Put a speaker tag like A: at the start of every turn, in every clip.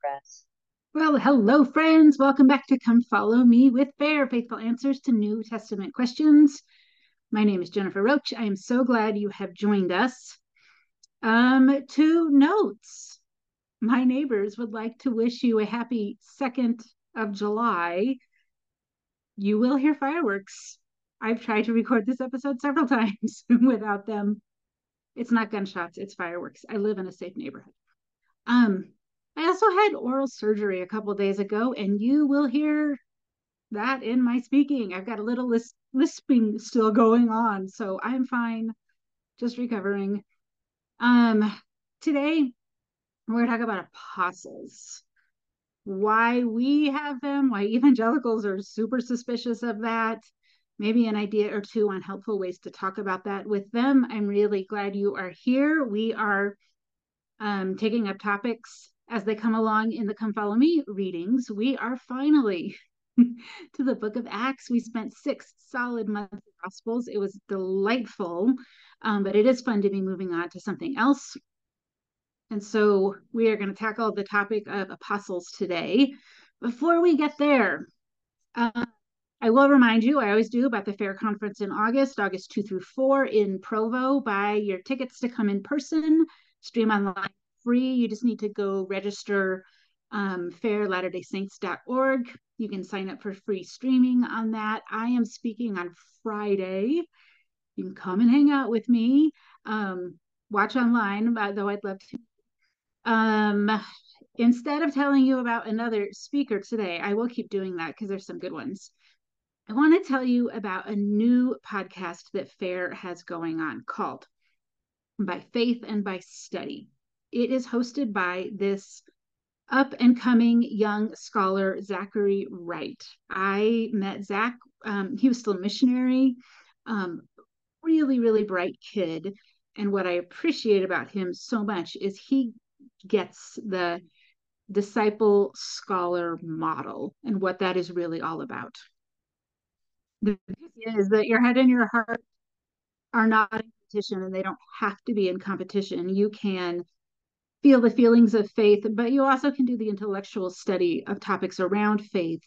A: press.
B: Well, hello, friends. Welcome back to Come Follow Me with Fair Faithful Answers to New Testament Questions. My name is Jennifer Roach. I am so glad you have joined us. Um, two notes. My neighbors would like to wish you a happy 2nd of July. You will hear fireworks. I've tried to record this episode several times without them. It's not gunshots, it's fireworks. I live in a safe neighborhood. Um, I also had oral surgery a couple days ago, and you will hear that in my speaking. I've got a little lisp, lisping still going on, so I'm fine, just recovering. Um, today we're going to talk about apostles, why we have them, why evangelicals are super suspicious of that. Maybe an idea or two on helpful ways to talk about that with them. I'm really glad you are here. We are um, taking up topics as they come along in the Come Follow Me readings, we are finally to the book of Acts. We spent six solid months of Gospels. It was delightful, um, but it is fun to be moving on to something else. And so we are going to tackle the topic of apostles today. Before we get there, uh, I will remind you, I always do, about the Fair Conference in August, August 2 through 4 in Provo. Buy your tickets to come in person, stream online free. You just need to go register um, fairlatterdaysaints.org. You can sign up for free streaming on that. I am speaking on Friday. You can come and hang out with me. Um, watch online, though I'd love to. Um, instead of telling you about another speaker today, I will keep doing that because there's some good ones. I want to tell you about a new podcast that FAIR has going on called By Faith and by Study it is hosted by this up and coming young scholar, Zachary Wright. I met Zach, um, he was still a missionary, um, really, really bright kid. And what I appreciate about him so much is he gets the disciple scholar model and what that is really all about. The is that your head and your heart are not in competition and they don't have to be in competition. You can feel the feelings of faith, but you also can do the intellectual study of topics around faith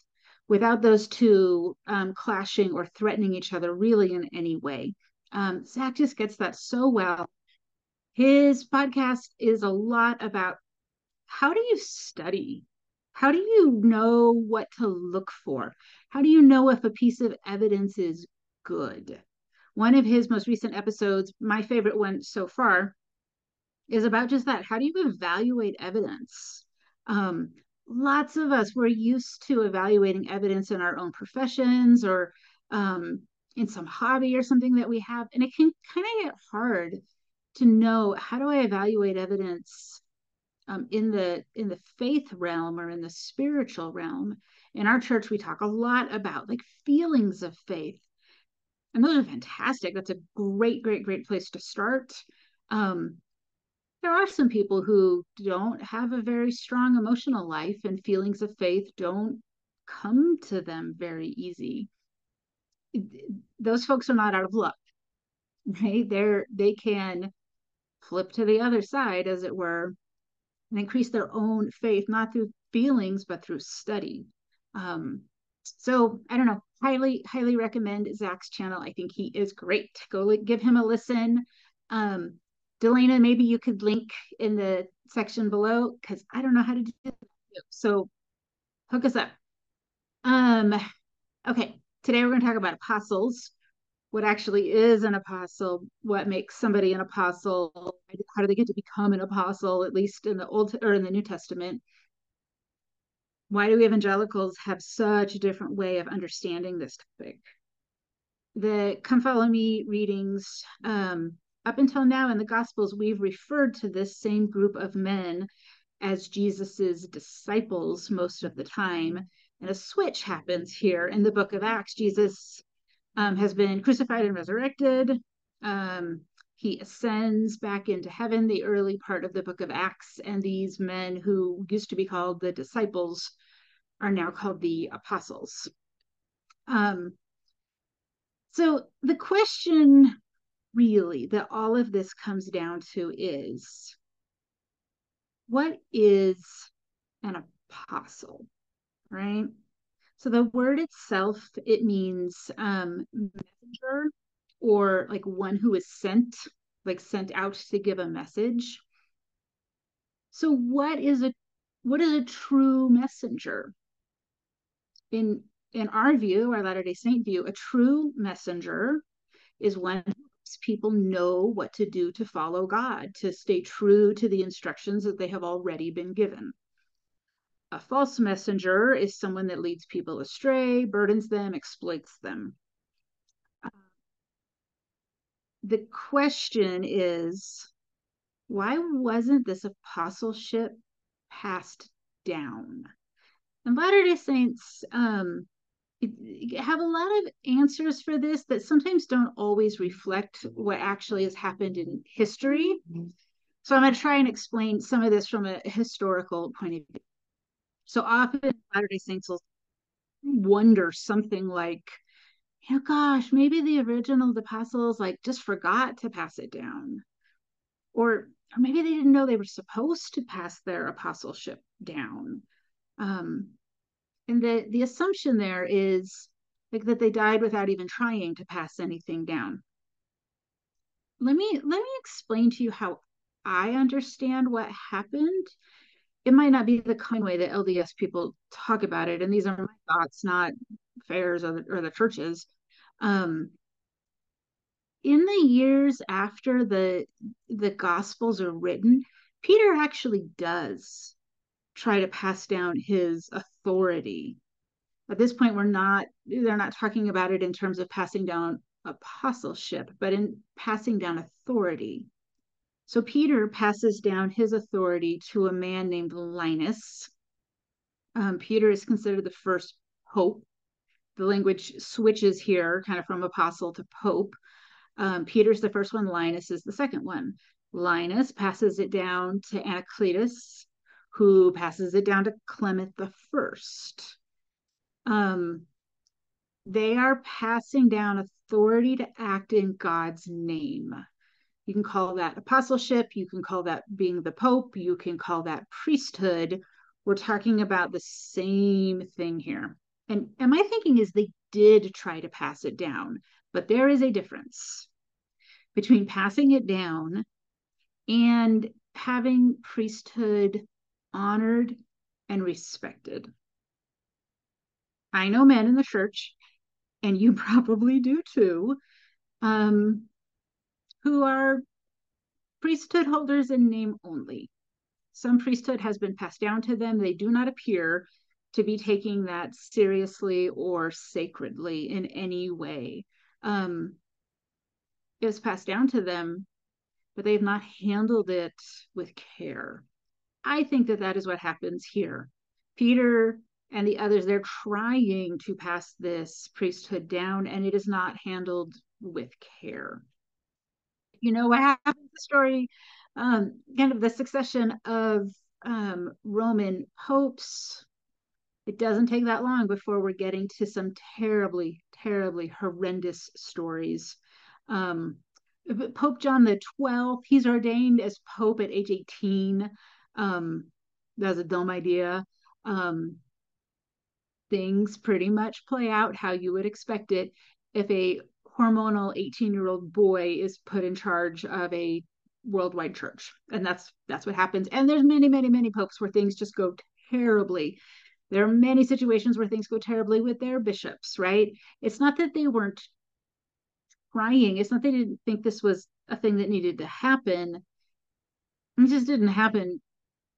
B: without those two um, clashing or threatening each other really in any way. Um, Zach just gets that so well. His podcast is a lot about how do you study? How do you know what to look for? How do you know if a piece of evidence is good? One of his most recent episodes, my favorite one so far, is about just that. How do you evaluate evidence? Um, lots of us we're used to evaluating evidence in our own professions or um, in some hobby or something that we have, and it can kind of get hard to know how do I evaluate evidence um, in the in the faith realm or in the spiritual realm. In our church, we talk a lot about like feelings of faith, and those are fantastic. That's a great, great, great place to start. Um, there are some people who don't have a very strong emotional life and feelings of faith don't come to them very easy. Those folks are not out of luck right? They're they can flip to the other side as it were and increase their own faith not through feelings but through study. Um, so i don't know. Highly highly recommend zach's channel. I think he is great. Go give him a listen. Um, Delana, maybe you could link in the section below because I don't know how to do that. So hook us up. Um, okay, today we're going to talk about apostles. What actually is an apostle? What makes somebody an apostle? How do they get to become an apostle, at least in the Old or in the New Testament? Why do evangelicals have such a different way of understanding this topic? The Come Follow Me readings um, up until now in the Gospels, we've referred to this same group of men as Jesus's disciples most of the time. And a switch happens here in the book of Acts. Jesus um, has been crucified and resurrected. Um, he ascends back into heaven, the early part of the book of Acts. And these men who used to be called the disciples are now called the apostles. Um, so the question really that all of this comes down to is what is an apostle, right? So the word itself, it means um, messenger or like one who is sent, like sent out to give a message. So what is a what is a true messenger? In in our view, our Latter-day Saint view, a true messenger is one people know what to do to follow God, to stay true to the instructions that they have already been given. A false messenger is someone that leads people astray, burdens them, exploits them. the question is why wasn't this apostleship passed down? And Latter day Saints um, have a lot of answers for this that sometimes don't always reflect what actually has happened in history. So I'm going to try and explain some of this from a historical point of view. So often Latter day Saints will wonder something like, you know, gosh, maybe the original apostles like just forgot to pass it down. Or, or maybe they didn't know they were supposed to pass their apostleship down. Um, and the, the assumption there is like that they died without even trying to pass anything down. Let me let me explain to you how I understand what happened it might not be the kind way that LDS people talk about it. And these are my thoughts, not Fair's or the, or the churches. Um, in the years after the the Gospels are written, Peter actually does try to pass down his authority. At this point, we're not they're not talking about it in terms of passing down apostleship, but in passing down authority. So Peter passes down his authority to a man named Linus. Um, Peter is considered the first pope. The language switches here, kind of from apostle to pope. Um, Peter's the first one, Linus is the second one. Linus passes it down to Anacletus, who passes it down to Clement the first. Um, they are passing down authority to act in God's name. You can call that apostleship, you can call that being the pope, you can call that priesthood. We're talking about the same thing here. And, and my thinking is they did try to pass it down, but there is a difference between passing it down and having priesthood honored and respected. I know men in the church, and you probably do too, um, who are priesthood holders in name only. Some priesthood has been passed down to them. They do not appear to be taking that seriously or sacredly in any way. Um, it was passed down to them, but they've not handled it with care. I think that that is what happens here. Peter and the others, they're trying to pass this priesthood down, and it is not handled with care. You know what happened the story? Um, kind of the succession of um, roman popes. It doesn't take that long before we're getting to some terribly terribly horrendous stories. Um, pope john the 12th he's ordained as pope at age 18 um, that's a dumb idea. Um, things pretty much play out how you would expect it. If a hormonal 18 year old boy is put in charge of a worldwide church and that's that's what happens. And there's many many many popes where things just go terribly. There are many situations where things go terribly with their bishops right? It's not that they weren't trying. It's not they didn't think this was a thing that needed to happen. It just didn't happen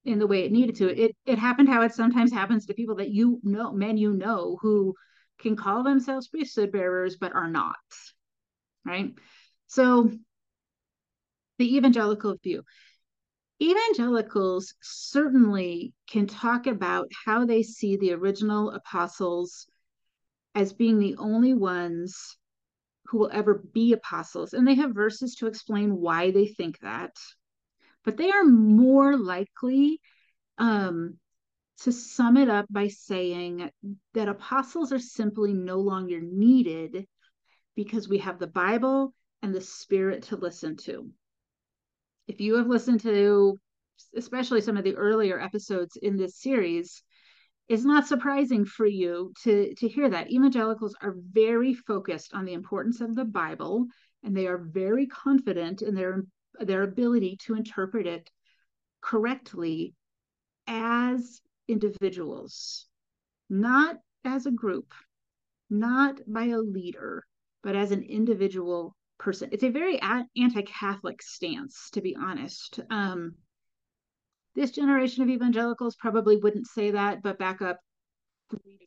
B: in the way it needed to. Mm-hmm. It it happened how it sometimes happens to people that you know men you know who can call themselves priesthood bearers but are not right? So the evangelical view. Evangelicals certainly can talk about how they see the original apostles as being the only ones who will ever be apostles and they have verses to explain why they think that but they are more likely um, to sum it up by saying that apostles are simply no longer needed because we have the Bible and the Spirit to listen to. If you have listened to especially some of the earlier episodes in this series, it's not surprising for you to, to hear that. Evangelicals are very focused on the importance of the Bible, and they are very confident in their, their ability to interpret it correctly as individuals, not as a group, not by a leader, but as an individual person. It's a very anti Catholic stance, to be honest. Um, this generation of evangelicals probably wouldn't say that, but back up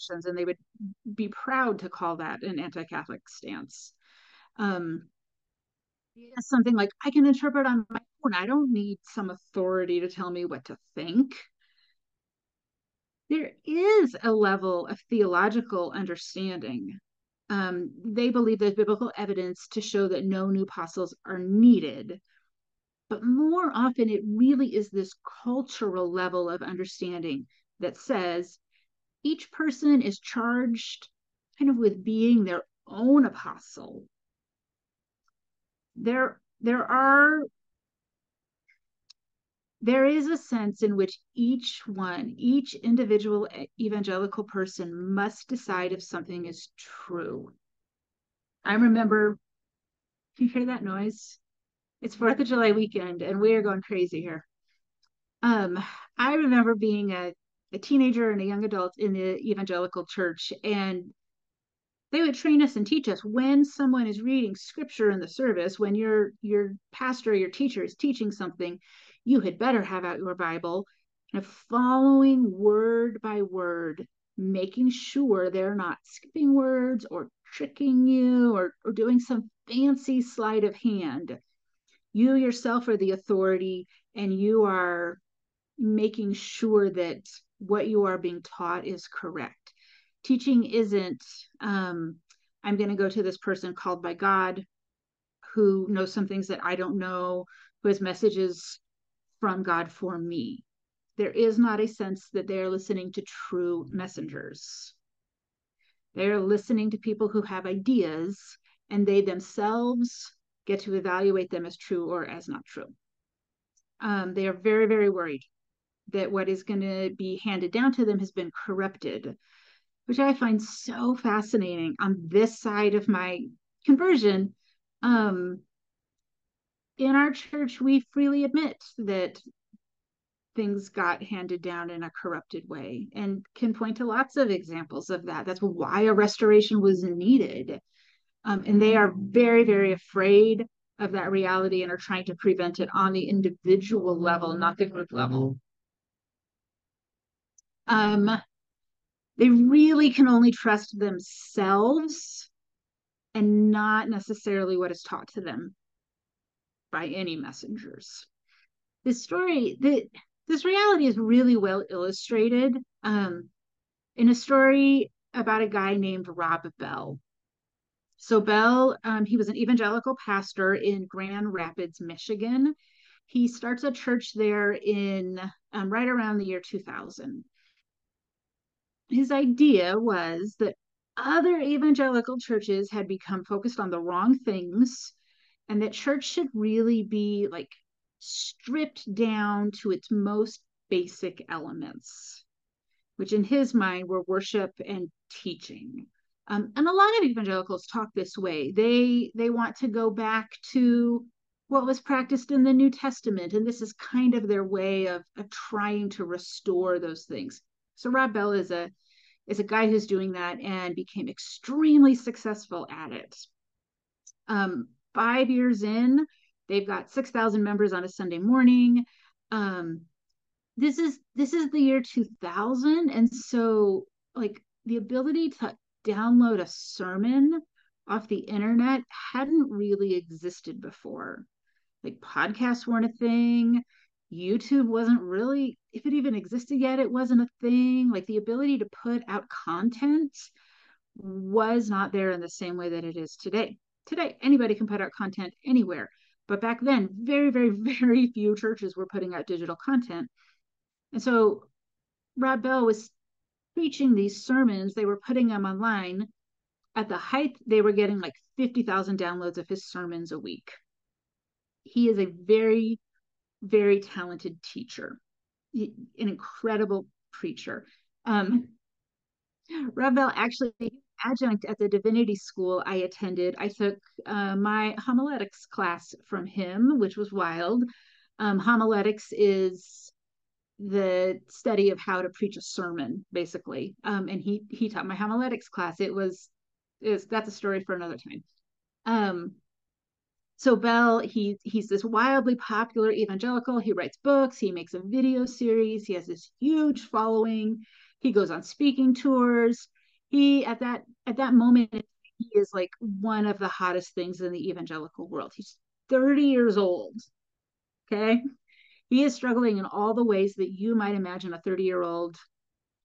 B: and they would be proud to call that an anti Catholic stance. Um, something like, I can interpret on my own. I don't need some authority to tell me what to think. There is a level of theological understanding. Um, they believe there's biblical evidence to show that no new apostles are needed but more often, it really is this cultural level of understanding that says each person is charged kind of with being their own apostle. There, there are there is a sense in which each one, each individual evangelical person must decide if something is true. I remember, you hear that noise? It's Fourth of July weekend, and we are going crazy here. Um, I remember being a, a teenager and a young adult in the evangelical church, and they would train us and teach us when someone is reading scripture in the service, when your your pastor or your teacher is teaching something, you had better have out your Bible and following word by word, making sure they're not skipping words or tricking you or, or doing some fancy sleight of hand. You yourself are the authority and you are making sure that what you are being taught is correct teaching isn't um, i'm going to go to this person called by god who knows some things that i don't know who has messages from god for me. There is not a sense that they are listening to true messengers. They are listening to people who have ideas and they themselves get to evaluate them as true or as not true. Um, they are very, very worried that what is going to be handed down to them has been corrupted, which I find so fascinating on this side of my conversion. Um, in our church, we freely admit that things got handed down in a corrupted way and can point to lots of examples of that. That's why a restoration was needed. Um, and they are very, very afraid of that reality and are trying to prevent it on the individual level, not the group level. Um, they really can only trust themselves and not necessarily what is taught to them by any messengers. This story, the, this reality is really well illustrated um, in a story about a guy named Rob Bell. So Bell, um, he was an evangelical pastor in Grand Rapids, Michigan. He starts a church there in um, right around the year 2000. His idea was that other evangelical churches had become focused on the wrong things and that church should really be like stripped down to its most basic elements, which in his mind were worship and teaching. Um, and a lot of evangelicals talk this way. They they want to go back to what was practiced in the New Testament, and this is kind of their way of, of trying to restore those things. So Rob Bell is a is a guy who's doing that and became extremely successful at it. Um, five years in, they've got six thousand members on a Sunday morning. Um, this is this is the year 2000, and so like the ability to download a sermon off the internet hadn't really existed before. Like podcasts weren't a thing. YouTube wasn't really, if it even existed yet, it wasn't a thing. Like the ability to put out content was not there in the same way that it is today. Today, anybody can put out content anywhere. But back then, very, very, very few churches were putting out digital content. And so Rob Bell was preaching these sermons, they were putting them online. At the height, they were getting like 50,000 downloads of his sermons a week. He is a very very talented teacher, an incredible preacher. Um, Bell actually adjunct at the divinity school I attended. I took uh, my homiletics class from him, which was wild. Um, homiletics is the study of how to preach a sermon, basically. Um, and he he taught my homiletics class. It was is that's a story for another time. Um, so Bell, he he's this wildly popular evangelical. He writes books. He makes a video series. He has this huge following. He goes on speaking tours. He at that at that moment he is like one of the hottest things in the evangelical world. He's 30 years old. Okay. He is struggling in all the ways that you might imagine a 30 year old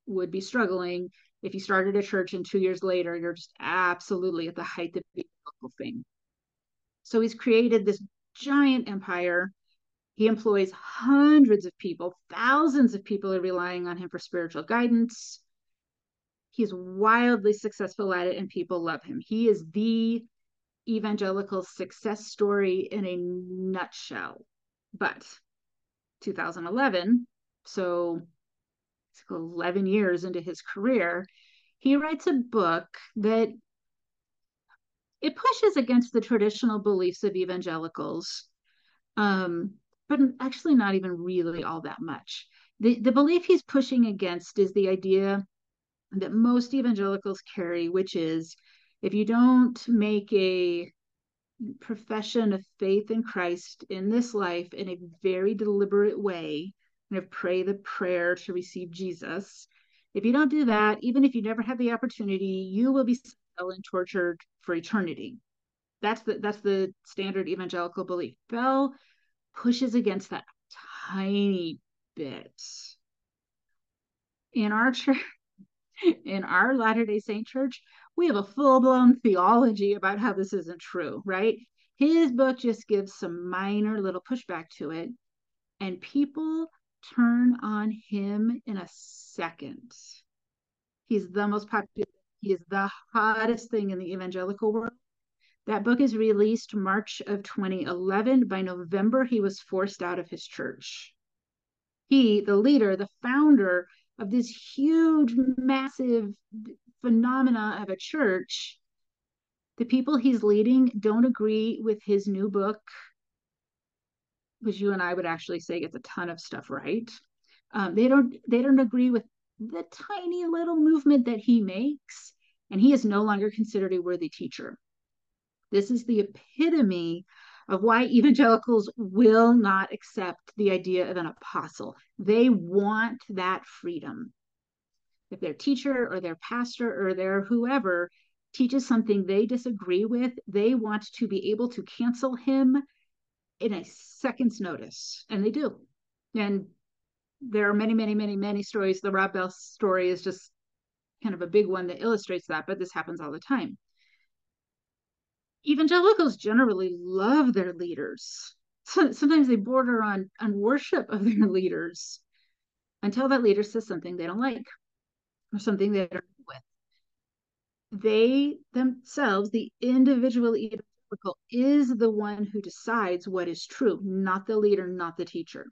B: would be struggling if you started a church and two years later you're just absolutely at the height of the evangelical fame. So he's created this giant empire. He employs hundreds of people, thousands of people are relying on him for spiritual guidance. He's wildly successful at it, and people love him. He is the evangelical success story in a nutshell. But 2011, so 11 years into his career, he writes a book that it pushes against the traditional beliefs of evangelicals, um, but actually not even really all that much. The, the belief he's pushing against is the idea that most evangelicals carry, which is if you don't make a profession of faith in Christ in this life in a very deliberate way, kind of pray the prayer to receive Jesus. If you don't do that, even if you never have the opportunity, you will be and tortured for eternity. That's the that's the standard evangelical belief. Bell pushes against that tiny bit. In our church, in our Latter-day Saint church, we have a full-blown theology about how this isn't true, right? His book just gives some minor little pushback to it, and people turn on him in a second. He's the most popular he is the hottest thing in the evangelical world. That book is released March of 2011. By November, he was forced out of his church. He, the leader, the founder of this huge, massive phenomena of a church, the people he's leading don't agree with his new book, which you and I would actually say gets a ton of stuff right. Um, they don't they don't agree with the tiny little movement that he makes, and he is no longer considered a worthy teacher. This is the epitome of why evangelicals will not accept the idea of an apostle. They want that freedom. If their teacher or their pastor or their whoever teaches something they disagree with, they want to be able to cancel him in a second's notice. And they do. And there are many, many, many, many stories. The Rob Bell story is just kind of a big one that illustrates that, but this happens all the time. Evangelicals generally love their leaders. sometimes they border on, on worship of their leaders until that leader says something they don't like or something they don't with. They themselves, the individual evangelical, is the one who decides what is true, not the leader, not the teacher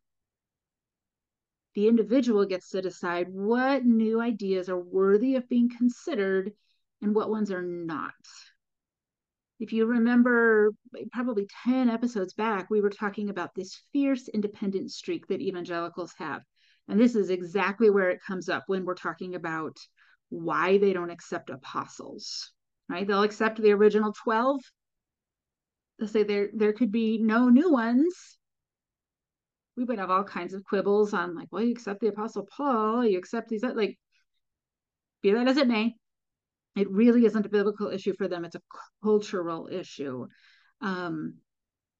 B: the individual gets to decide what new ideas are worthy of being considered and what ones are not. If you remember, probably 10 episodes back, we were talking about this fierce independent streak that evangelicals have. And this is exactly where it comes up when we're talking about why they don't accept apostles, right? They'll accept the original 12. They'll say there, there could be no new ones, we would have all kinds of quibbles on like, well, you accept the apostle Paul, you accept these like be that as it may, it really isn't a biblical issue for them. It's a cultural issue. Um,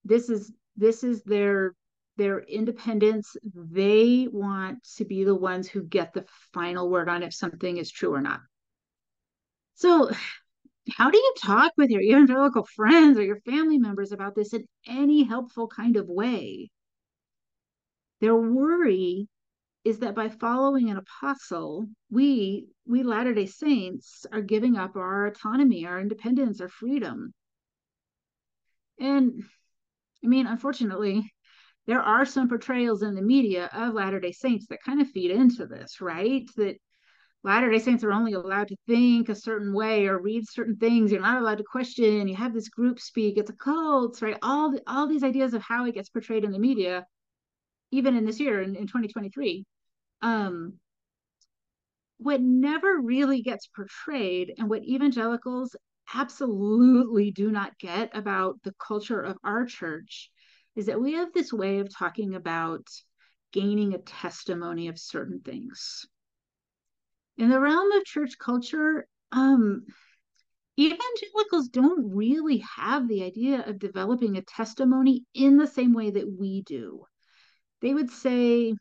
B: this is this is their their independence. They want to be the ones who get the final word on if something is true or not. So, how do you talk with your evangelical friends or your family members about this in any helpful kind of way? Their worry is that by following an apostle, we, we Latter day Saints, are giving up our autonomy, our independence, our freedom. And I mean, unfortunately, there are some portrayals in the media of Latter day Saints that kind of feed into this, right? That Latter day Saints are only allowed to think a certain way or read certain things. You're not allowed to question. You have this group speak. It's a cult, right? All, the, all these ideas of how it gets portrayed in the media, even in this year, in, in 2023. Um, what never really gets portrayed and what evangelicals absolutely do not get about the culture of our church is that we have this way of talking about gaining a testimony of certain things. In the realm of church culture, um, evangelicals don't really have the idea of developing a testimony in the same way that we do. They would say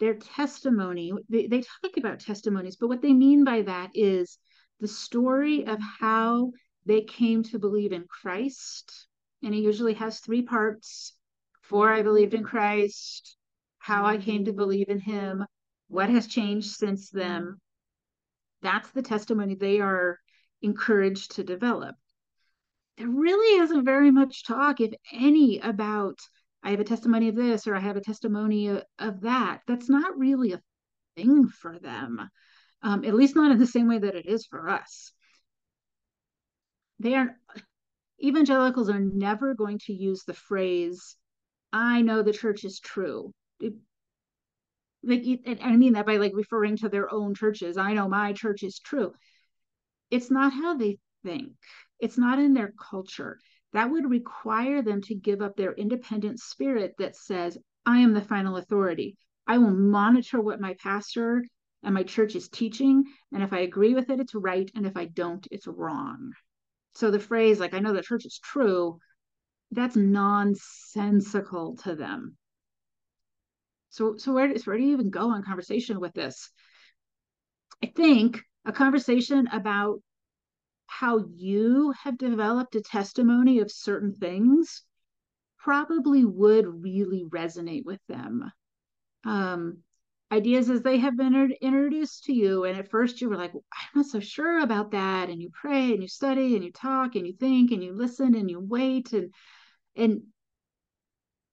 B: their testimony, they, they talk about testimonies, but what they mean by that is the story of how they came to believe in Christ. And it usually has three parts For I believed in Christ, how I came to believe in him, what has changed since then. That's the testimony they are encouraged to develop. There really isn't very much talk, if any, about I have a testimony of this or I have a testimony of, that. That's not really a thing for them um, at least not in the same way that it is for us. They are evangelicals are never going to use the phrase "I know the church is true." It, like, and I mean that by like referring to their own churches. I know my church is true. It's not how they think. It's not in their culture. That would require them to give up their independent spirit that says, I am the final authority. I will monitor what my pastor and my church is teaching. And if I agree with it, it's right. And if I don't, it's wrong. So the phrase, like, I know the church is true, that's nonsensical to them. So, so where, where do you even go on conversation with this? I think a conversation about how you have developed a testimony of certain things probably would really resonate with them. Um, ideas as they have been introduced to you. And at first you were like, I'm not so sure about that. And you pray and you study and you talk and you think and you listen and you wait and and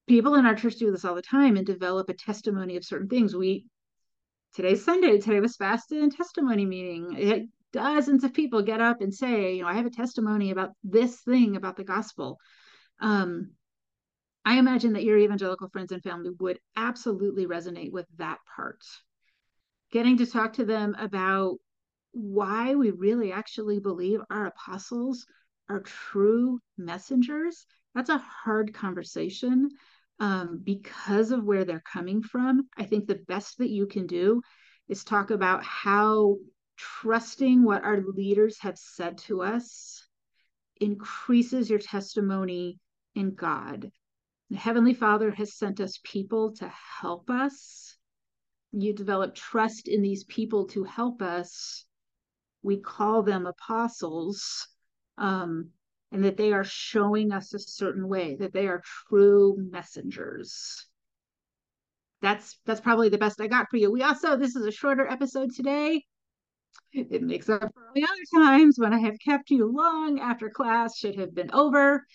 B: people in our church do this all the time and develop a testimony of certain things. We today's Sunday, today was fast and testimony meeting. Dozens of people get up and say, you know, I have a testimony about this thing about the gospel. Um, I imagine that your evangelical friends and family would absolutely resonate with that part. Getting to talk to them about why we really actually believe our apostles are true messengers, that's a hard conversation um, because of where they're coming from. I think the best that you can do is talk about how trusting what our leaders have said to us increases your testimony in God the Heavenly Father has sent us people to help us. You develop trust in these people to help us. We call them apostles, um, and that they are showing us a certain way, that they are true messengers. That's that's probably the best I got for you. We also this is a shorter episode today. It makes up for all the other times when I have kept you long after class should have been over.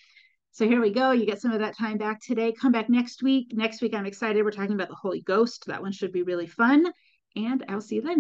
B: So here we go. You get some of that time back today. Come back next week. Next week, I'm excited. We're talking about the Holy Ghost. That one should be really fun. And I'll see you then.